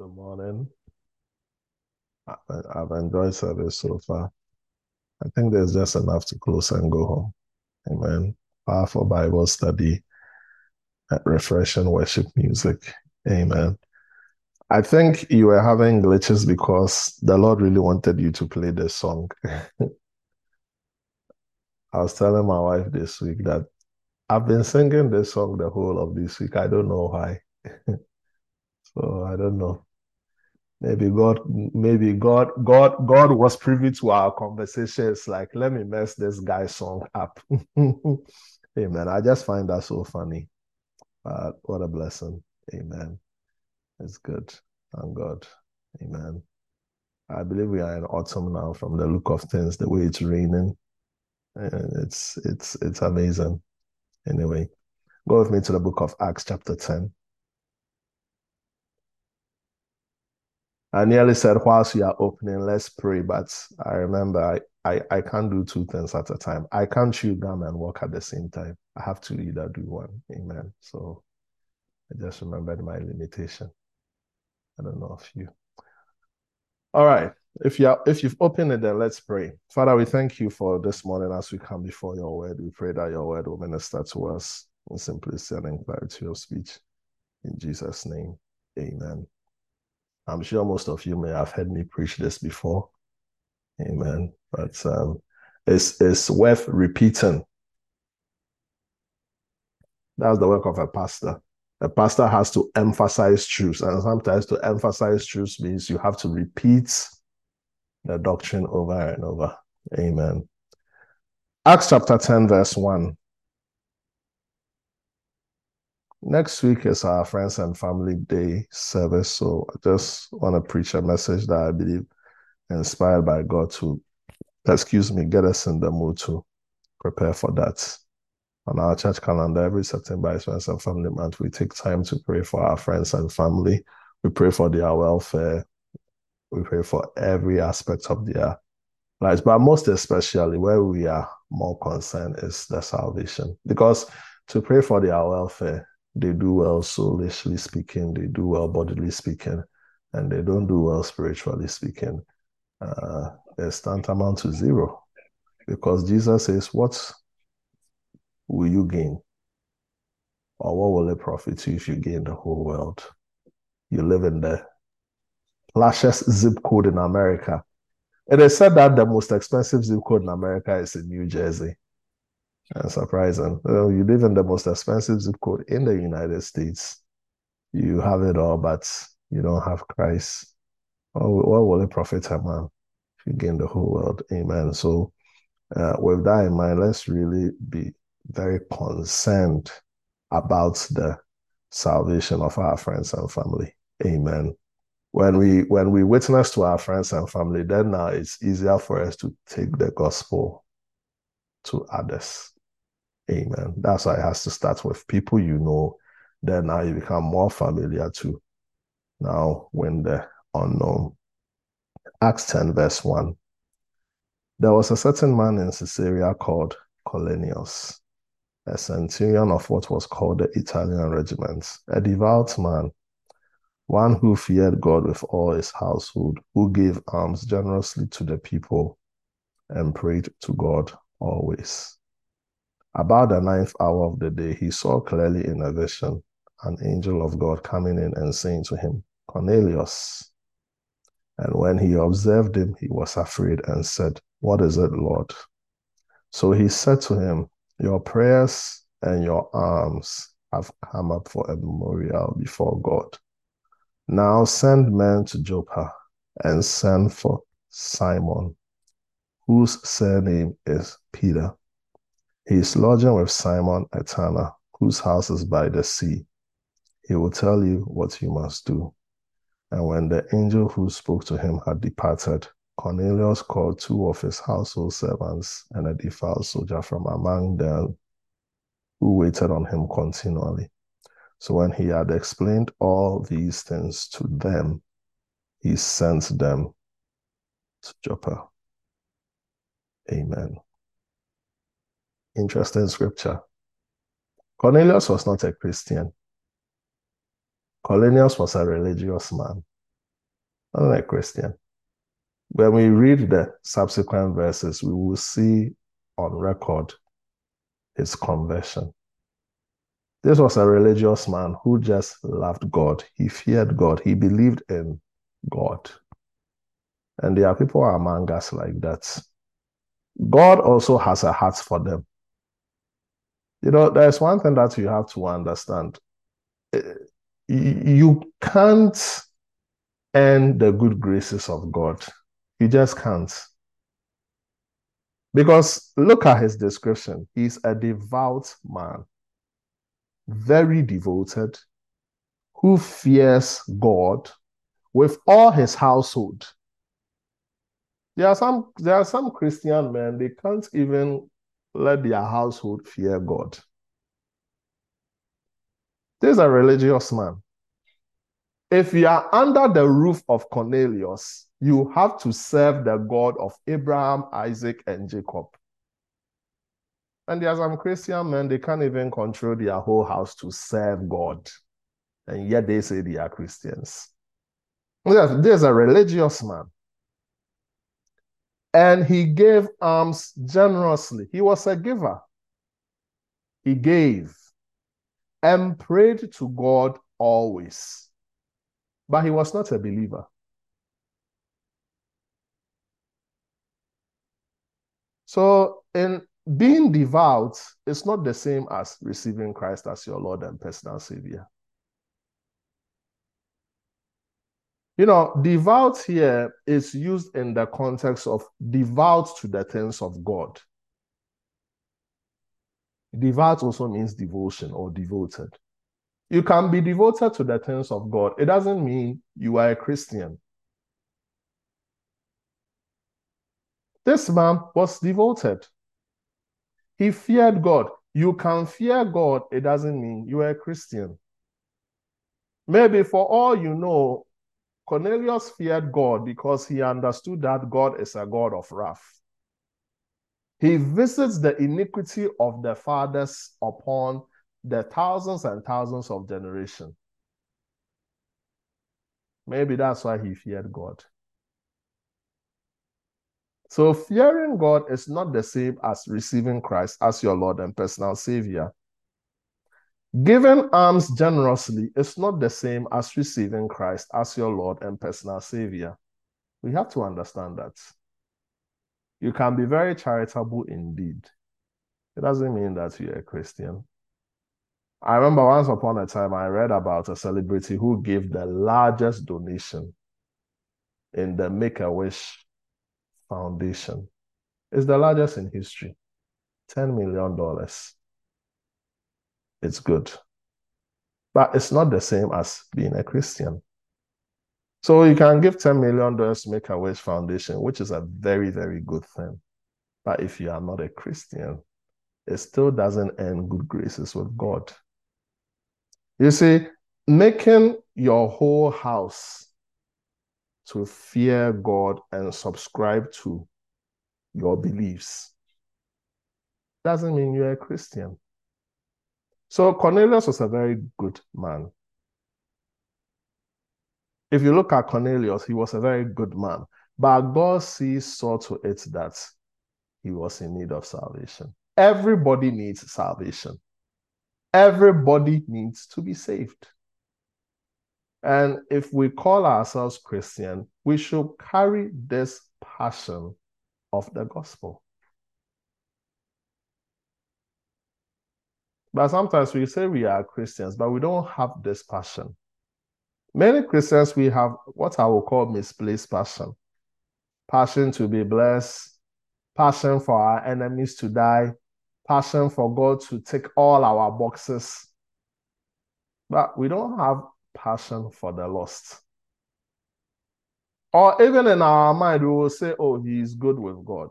Good morning. I, I've enjoyed service so far. I think there's just enough to close and go home. Amen. Powerful Bible study, refreshing worship music. Amen. I think you were having glitches because the Lord really wanted you to play this song. I was telling my wife this week that I've been singing this song the whole of this week. I don't know why. so I don't know. Maybe God, maybe God, God, God was privy to our conversations. Like, let me mess this guy's song up. Amen. I just find that so funny. But what a blessing. Amen. It's good. Thank God. Amen. I believe we are in autumn now from the look of things, the way it's raining. And it's it's it's amazing. Anyway, go with me to the book of Acts, chapter 10. I nearly said, whilst you are opening, let's pray. But I remember I, I, I can't do two things at a time. I can't chew gum and walk at the same time. I have to either do one. Amen. So I just remembered my limitation. I don't know if you. All right. If you are, if you've opened it, then let's pray. Father, we thank you for this morning as we come before your word. We pray that your word will minister to us in simplicity and clarity of speech. In Jesus' name, amen. I'm sure most of you may have heard me preach this before. Amen. But um, it's, it's worth repeating. That's the work of a pastor. A pastor has to emphasize truths, and sometimes to emphasize truths means you have to repeat the doctrine over and over. Amen. Acts chapter 10, verse 1. Next week is our friends and family day service. So I just want to preach a message that I believe inspired by God to, excuse me, get us in the mood to prepare for that. On our church calendar, every September is Friends and Family Month. We take time to pray for our friends and family. We pray for their welfare. We pray for every aspect of their lives, but most especially where we are more concerned is the salvation. Because to pray for their welfare they do well soulishly speaking, they do well bodily speaking, and they don't do well spiritually speaking, uh, it's tantamount to zero. Because Jesus says, What will you gain? Or what will it profit you if you gain the whole world? You live in the largest zip code in America. It is said that the most expensive zip code in America is in New Jersey. And surprising. Well, you live in the most expensive zip code in the United States. You have it all, but you don't have Christ. what will it profit a man if you gain the whole world? Amen. So, uh, with that in mind, let's really be very concerned about the salvation of our friends and family. Amen. When we when we witness to our friends and family, then now it's easier for us to take the gospel to others. Amen. That's why it has to start with people you know. Then now you become more familiar to now when the unknown. Acts 10, verse 1. There was a certain man in Caesarea called Cornelius, a centurion of what was called the Italian regiment, a devout man, one who feared God with all his household, who gave alms generously to the people and prayed to God always. About the ninth hour of the day, he saw clearly in a vision an angel of God coming in and saying to him, Cornelius. And when he observed him, he was afraid and said, What is it, Lord? So he said to him, Your prayers and your alms have come up for a memorial before God. Now send men to Joppa and send for Simon, whose surname is Peter. He is lodging with Simon a tanner, whose house is by the sea. He will tell you what you must do. And when the angel who spoke to him had departed, Cornelius called two of his household servants and a devout soldier from among them who waited on him continually. So when he had explained all these things to them, he sent them to Joppa. Amen. Interesting scripture. Cornelius was not a Christian. Cornelius was a religious man. not a Christian. When we read the subsequent verses, we will see on record his conversion. This was a religious man who just loved God. He feared God. He believed in God. And there are people among us like that. God also has a heart for them. You know, there's one thing that you have to understand. Eh, you can't earn the good graces of God. You just can't. Because look at his description. He's a devout man very devoted, who fears God with all his household. There are some there are some Christian men, they can't even let their household fear God. This is a religious man. If you are under the roof of Cornelius, you have to serve the God of Abraham, Isaac, and Jacob. And there are some Christian men, they can't even control their whole house to serve God. And yet they say they are Christians. There's a religious man. And he gave alms generously. He was a giver. He gave and prayed to God always. But he was not a believer. So, in being devout is not the same as receiving Christ as your Lord and personal Savior. You know, devout here is used in the context of devout to the things of God. Devout also means devotion or devoted. You can be devoted to the things of God. It doesn't mean you are a Christian. This man was devoted. He feared God. You can fear God, it doesn't mean you are a Christian. Maybe for all you know, Cornelius feared God because he understood that God is a God of wrath. He visits the iniquity of the fathers upon the thousands and thousands of generations. Maybe that's why he feared God. So fearing God is not the same as receiving Christ as your Lord and personal Savior. Giving alms generously is not the same as receiving Christ as your Lord and personal Savior. We have to understand that. You can be very charitable indeed. It doesn't mean that you're a Christian. I remember once upon a time I read about a celebrity who gave the largest donation in the Make a Wish Foundation It's the largest in history. $10 million. It's good. But it's not the same as being a Christian. So you can give $10 million to Make a Wish Foundation, which is a very, very good thing. But if you are not a Christian, it still doesn't earn good graces with God. You see, making your whole house to fear God and subscribe to your beliefs doesn't mean you're a Christian. So Cornelius was a very good man. If you look at Cornelius, he was a very good man. But God sees saw to it that he was in need of salvation. Everybody needs salvation. Everybody needs to be saved. And if we call ourselves Christian, we should carry this passion of the gospel. But sometimes we say we are Christians, but we don't have this passion. Many Christians, we have what I will call misplaced passion passion to be blessed, passion for our enemies to die, passion for God to tick all our boxes. But we don't have passion for the lost. Or even in our mind, we will say, oh, he is good with God.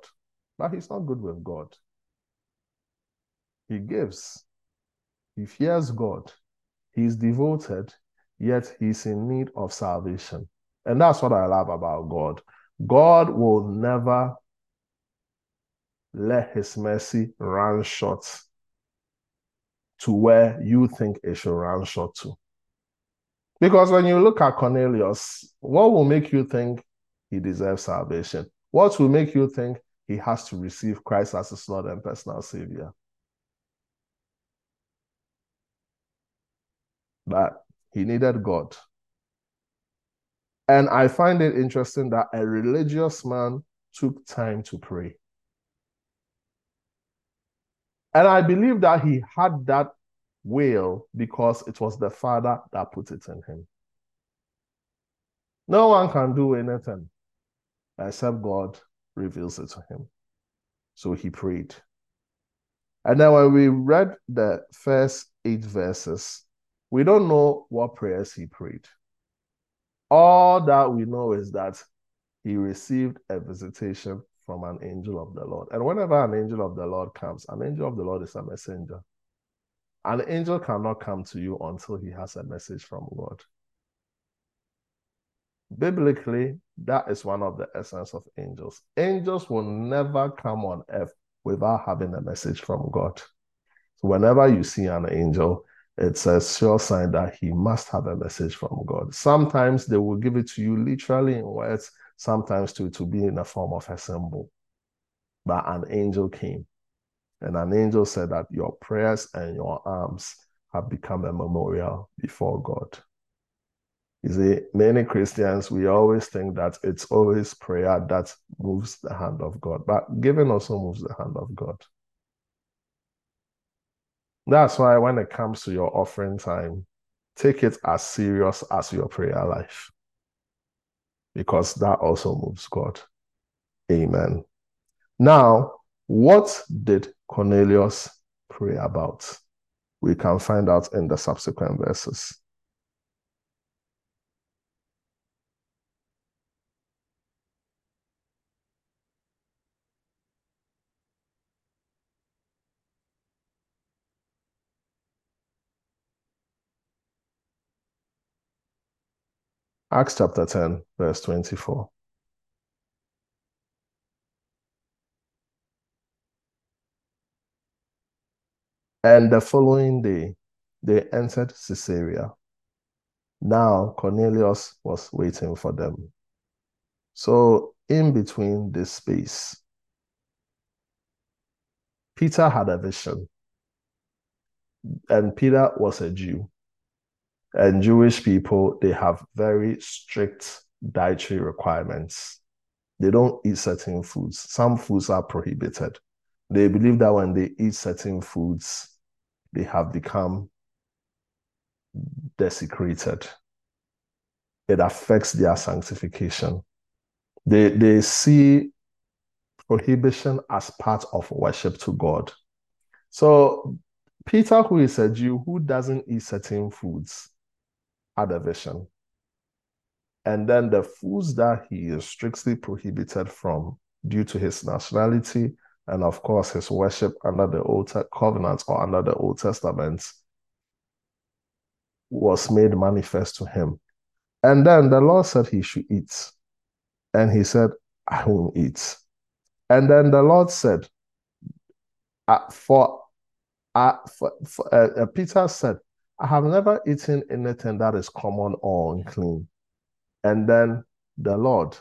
But he's not good with God. He gives, he fears God, he's devoted, yet he's in need of salvation. And that's what I love about God. God will never let his mercy run short to where you think it should run short to. Because when you look at Cornelius, what will make you think he deserves salvation? What will make you think he has to receive Christ as his Lord and personal Savior? But he needed God. And I find it interesting that a religious man took time to pray. And I believe that he had that will because it was the Father that put it in him. No one can do anything except God reveals it to him. So he prayed. And then when we read the first eight verses, we don't know what prayers he prayed. All that we know is that he received a visitation from an angel of the Lord. And whenever an angel of the Lord comes, an angel of the Lord is a messenger. An angel cannot come to you until he has a message from God. Biblically, that is one of the essence of angels. Angels will never come on earth without having a message from God. So whenever you see an angel, it's a sure sign that he must have a message from God. Sometimes they will give it to you literally in words, sometimes to, to be in the form of a symbol. But an angel came, and an angel said that your prayers and your alms have become a memorial before God. You see, many Christians, we always think that it's always prayer that moves the hand of God, but giving also moves the hand of God. That's why when it comes to your offering time, take it as serious as your prayer life. Because that also moves God. Amen. Now, what did Cornelius pray about? We can find out in the subsequent verses. Acts chapter 10, verse 24. And the following day, they entered Caesarea. Now Cornelius was waiting for them. So, in between this space, Peter had a vision. And Peter was a Jew and Jewish people, they have very strict dietary requirements. They don't eat certain foods. Some foods are prohibited. They believe that when they eat certain foods, they have become desecrated. It affects their sanctification. They, they see prohibition as part of worship to God. So, Peter, who is a Jew who doesn't eat certain foods, a vision. And then the foods that he is strictly prohibited from due to his nationality and, of course, his worship under the Old Covenant or under the Old Testament was made manifest to him. And then the Lord said he should eat. And he said, I won't eat. And then the Lord said, uh, for, uh, for, for uh, uh Peter said, I have never eaten anything that is common or unclean. And then the Lord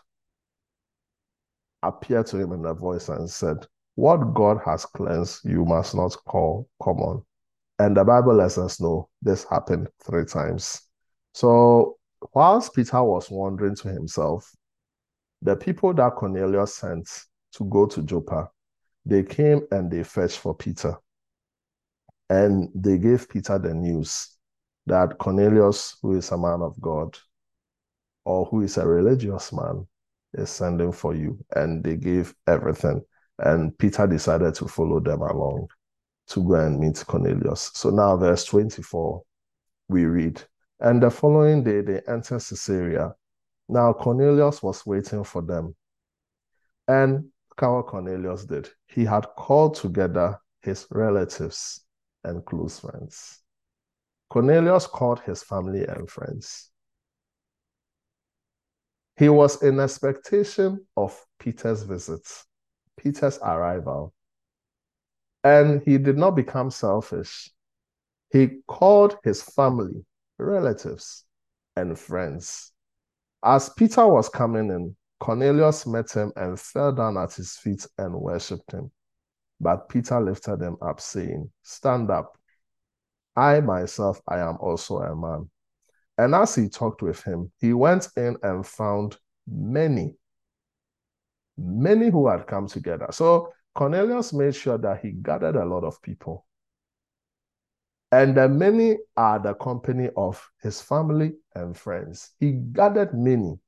appeared to him in a voice and said, What God has cleansed, you must not call common. And the Bible lets us know this happened three times. So, whilst Peter was wondering to himself, the people that Cornelius sent to go to Joppa, they came and they fetched for Peter. And they gave Peter the news that Cornelius, who is a man of God, or who is a religious man, is sending for you. And they gave everything. And Peter decided to follow them along to go and meet Cornelius. So now, verse 24, we read, And the following day they entered Caesarea. Now Cornelius was waiting for them. And look Cornelius did. He had called together his relatives and close friends. Cornelius called his family and friends. He was in expectation of Peter's visit, Peter's arrival. And he did not become selfish. He called his family, relatives, and friends. As Peter was coming in, Cornelius met him and fell down at his feet and worshipped him. But Peter lifted them up, saying, Stand up. I myself, I am also a man. And as he talked with him, he went in and found many, many who had come together. So Cornelius made sure that he gathered a lot of people. And the many are the company of his family and friends. He gathered many.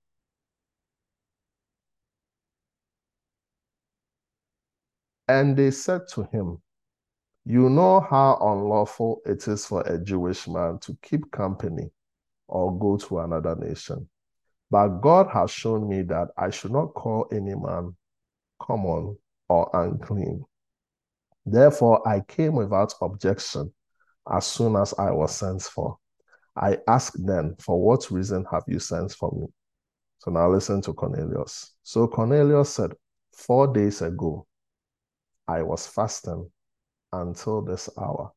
And they said to him, You know how unlawful it is for a Jewish man to keep company or go to another nation. But God has shown me that I should not call any man common or unclean. Therefore, I came without objection as soon as I was sent for. I asked then, For what reason have you sent for me? So now listen to Cornelius. So Cornelius said, Four days ago, I was fasting until this hour.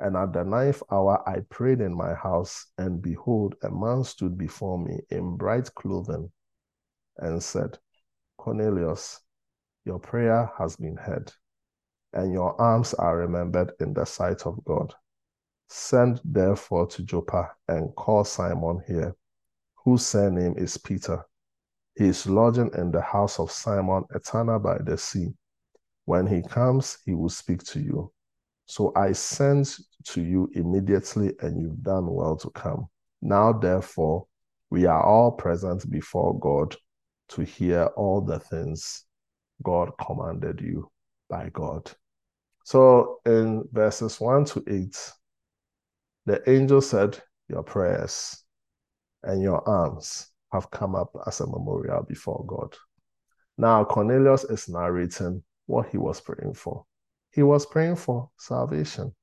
And at the ninth hour, I prayed in my house, and behold, a man stood before me in bright clothing and said, Cornelius, your prayer has been heard, and your alms are remembered in the sight of God. Send therefore to Joppa and call Simon here, whose surname is Peter. He is lodging in the house of Simon, a tanner by the sea. When he comes, he will speak to you. So I sent to you immediately, and you've done well to come. Now, therefore, we are all present before God to hear all the things God commanded you by God. So in verses 1 to 8, the angel said, Your prayers and your alms have come up as a memorial before God. Now, Cornelius is narrating what he was praying for. He was praying for salvation.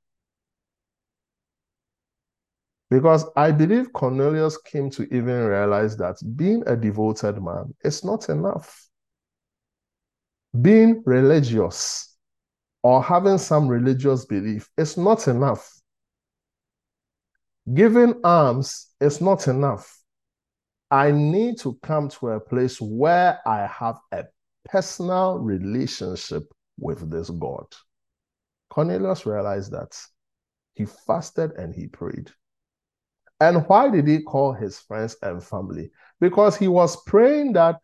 Because I believe Cornelius came to even realize that being a devoted man is not enough. Being religious or having some religious belief is not enough. Giving alms is not enough. I need to come to a place where I have a personal relationship with this God. Cornelius realized that he fasted and he prayed. And why did he call his friends and family? Because he was praying that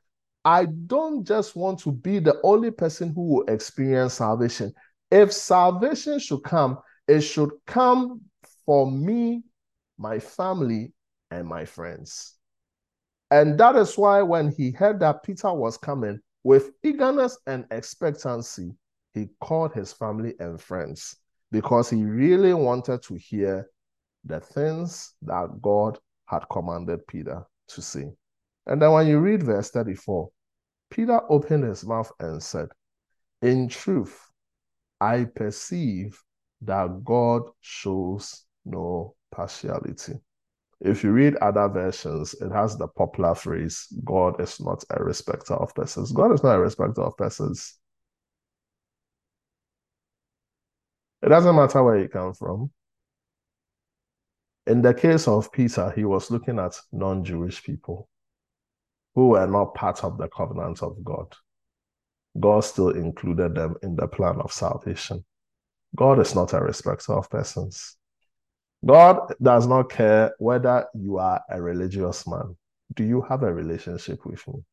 I don't just want to be the only person who will experience salvation. If salvation should come, it should come for me my family, and my friends. And that is why when he heard that Peter was coming with eagerness and expectancy, he called his family and friends because he really wanted to hear the things that God had commanded Peter to say. And then when you read verse 34, Peter opened his mouth and said, In truth, I perceive that God shows no partiality. If you read other versions, it has the popular phrase, God is not a respecter of persons. God is not a respecter of persons. It doesn't matter where you come from. In the case of Peter, he was looking at non Jewish people who were not part of the covenant of God. God still included them in the plan of salvation. God is not a respecter of persons. God does not care whether you are a religious man. Do you have a relationship with me?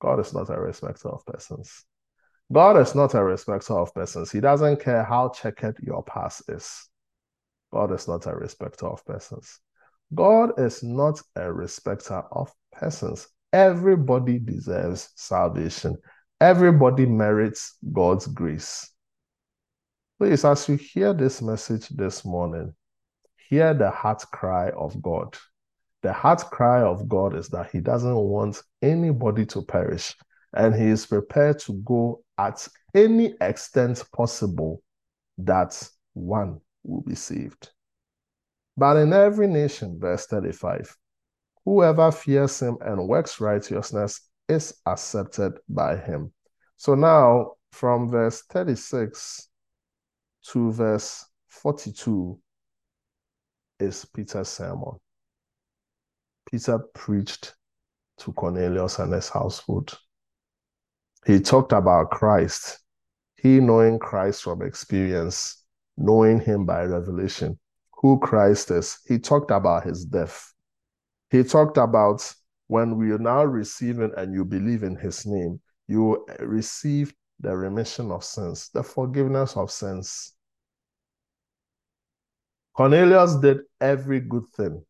God is not a respecter of persons. God is not a respecter of persons. He doesn't care how checkered your past is. God is not a respecter of persons. God is not a respecter of persons. Everybody deserves salvation. Everybody merits God's grace. Please, as you hear this message this morning, hear the heart cry of God. The heart cry of God is that He doesn't want anybody to perish, and He is prepared to go at any extent possible that one will be saved. But in every nation, verse 35, whoever fears Him and works righteousness is accepted by Him. So now, from verse 36 to verse 42, is Peter's sermon. Peter preached to Cornelius and his household. He talked about Christ, he knowing Christ from experience, knowing him by revelation, who Christ is. He talked about his death. He talked about when we are now receiving and you believe in his name, you receive the remission of sins, the forgiveness of sins. Cornelius did every good thing,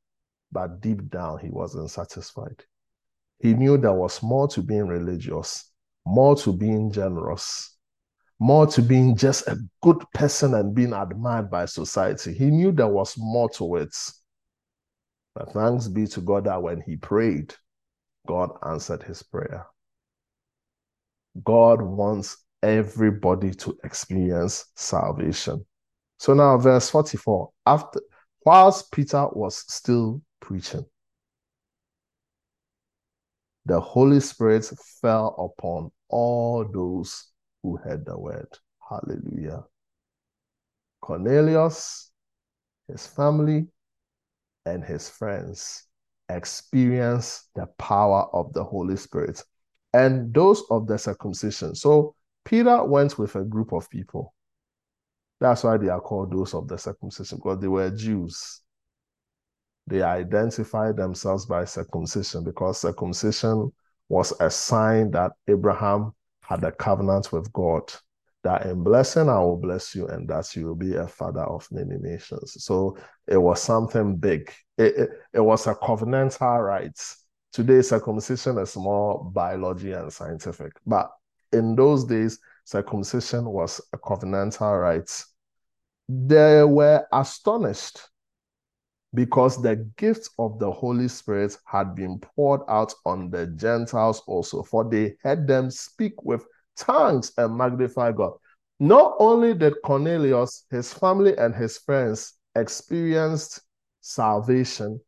but deep down he wasn't satisfied. He knew there was more to being religious, more to being generous, more to being just a good person and being admired by society. He knew there was more to it. But thanks be to God that when he prayed, God answered his prayer. God wants everybody to experience salvation. So now, verse 44 after whilst Peter was still preaching, the Holy Spirit fell upon all those who heard the word. Hallelujah. Cornelius, his family, and his friends experienced the power of the Holy Spirit and those of the circumcision. So Peter went with a group of people. That's why they are called those of the circumcision, because they were Jews. They identified themselves by circumcision because circumcision was a sign that Abraham had a covenant with God that in blessing I will bless you and that you will be a father of many nations. So it was something big. It, it, it was a covenantal rite. Today, circumcision is more biology and scientific, but in those days, circumcision was a covenantal rite. They were astonished because the gift of the Holy Spirit had been poured out on the Gentiles also, for they heard them speak with tongues and magnify God. Not only did Cornelius, his family, and his friends experienced salvation,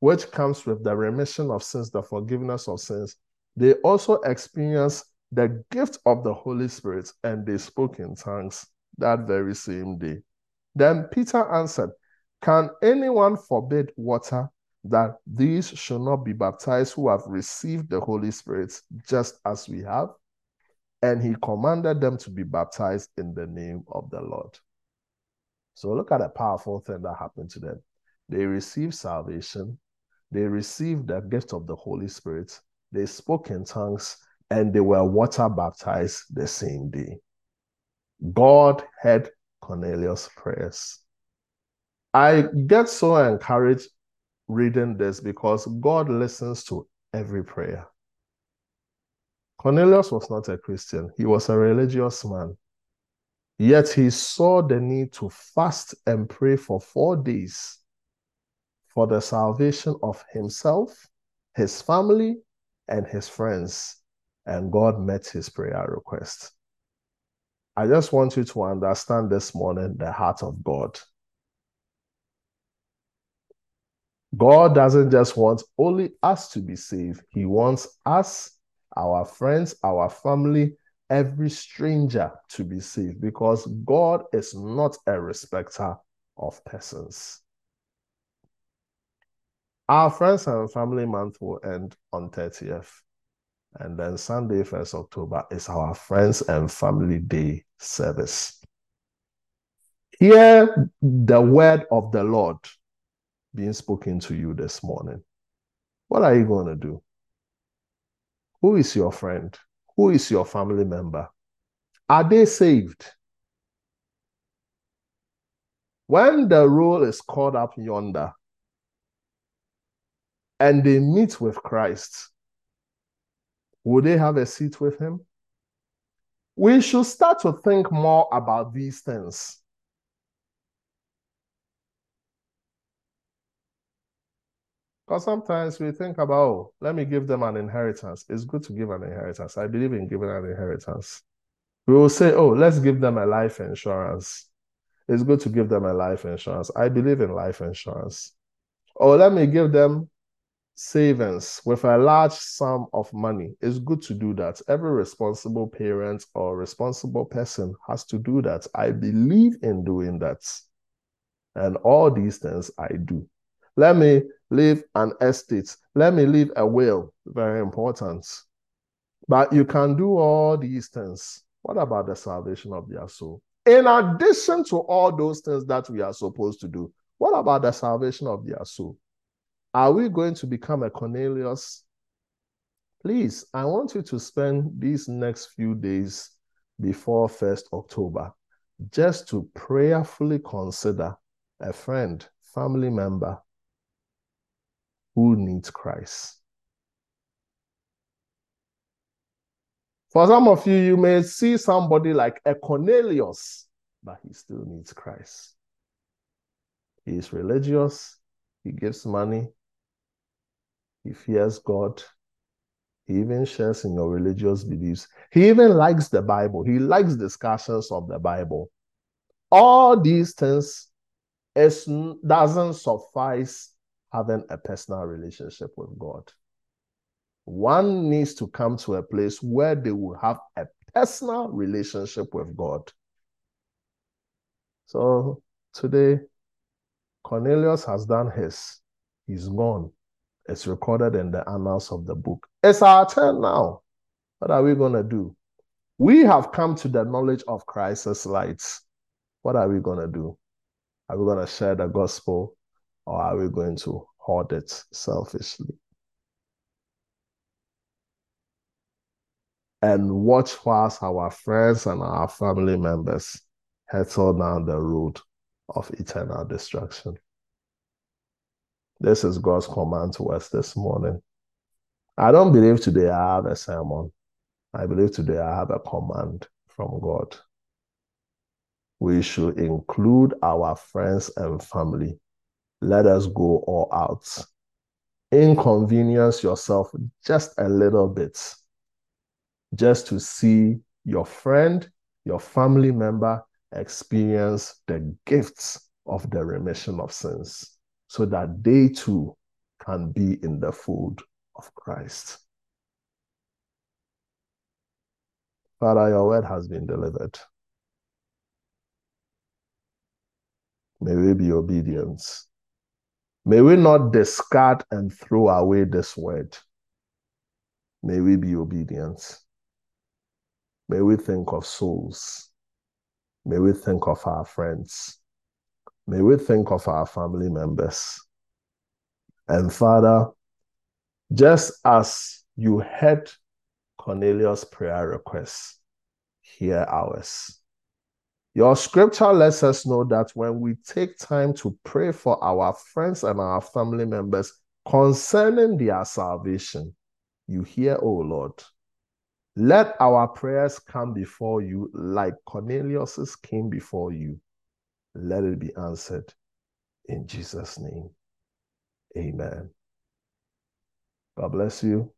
which comes with the remission of sins, the forgiveness of sins, they also experienced the gift of the Holy Spirit and they spoke in tongues that very same day. Then Peter answered, Can anyone forbid water that these should not be baptized who have received the Holy Spirit just as we have? And he commanded them to be baptized in the name of the Lord. So look at a powerful thing that happened to them. They received salvation, they received the gift of the Holy Spirit, they spoke in tongues, and they were water baptized the same day. God heard Cornelius' prayers. I get so encouraged reading this because God listens to every prayer. Cornelius was not a Christian, he was a religious man. Yet he saw the need to fast and pray for four days for the salvation of himself, his family, and his friends and God met his prayer request. I just want you to understand this morning the heart of God. God doesn't just want only us to be saved, He wants us, our friends, our family, every stranger to be saved because God is not a respecter of persons. Our friends and family month will end on 30th. And then Sunday, 1st October, is our Friends and Family Day service. Hear the word of the Lord being spoken to you this morning. What are you going to do? Who is your friend? Who is your family member? Are they saved? When the roll is called up yonder and they meet with Christ, Will they have a seat with him? We should start to think more about these things. Because sometimes we think about, oh, let me give them an inheritance. It's good to give an inheritance. I believe in giving an inheritance. We will say, oh, let's give them a life insurance. It's good to give them a life insurance. I believe in life insurance. Or let me give them savings with a large sum of money. It's good to do that. Every responsible parent or responsible person has to do that. I believe in doing that. And all these things I do. Let me leave an estate. Let me leave a will. Very important. But you can do all these things. What about the salvation of their soul? In addition to all those things that we are supposed to do, what about the salvation of their soul? Are we going to become a Cornelius? Please, I want you to spend these next few days before 1st October just to prayerfully consider a friend, family member who needs Christ. For some of you, you may see somebody like a Cornelius, but he still needs Christ. He is religious, he gives money, he fears God, he even shares in your religious beliefs. He even likes the Bible, he likes discussions of the Bible. All these things is, doesn't suffice having a personal relationship with God one needs to come to a place where they will have a personal relationship with God. So today, Cornelius has done his. He's gone. It's recorded in the annals of the book. It's our turn now. What are we going to do? We have come to the knowledge of Christ's lights. What are we going to do? Are we going to share the gospel or are we going to hoard it selfishly? and watch whilst our friends and our family members hurtle down the road of eternal destruction. This is God's command to us this morning. I don't believe today I have a sermon. I believe today I have a command from God. We should include our friends and family. Let us go all out. Inconvenience yourself just a little bit just to see your friend, your family member experience the gifts of the remission of sins so that they too can be in the fold of Christ. Father, your word has been delivered. May we be obedient. May we not discard and throw away this word. May we be obedient. May we think of souls. May we think of our friends. May we think of our family members. And Father, just as you heard Cornelius' prayer requests, hear ours. Your scripture lets us know that when we take time to pray for our friends and our family members concerning their salvation, you hear, O Lord, let our prayers come before you like Cornelius's came before you. Let it be answered in Jesus' name. Amen. God bless you.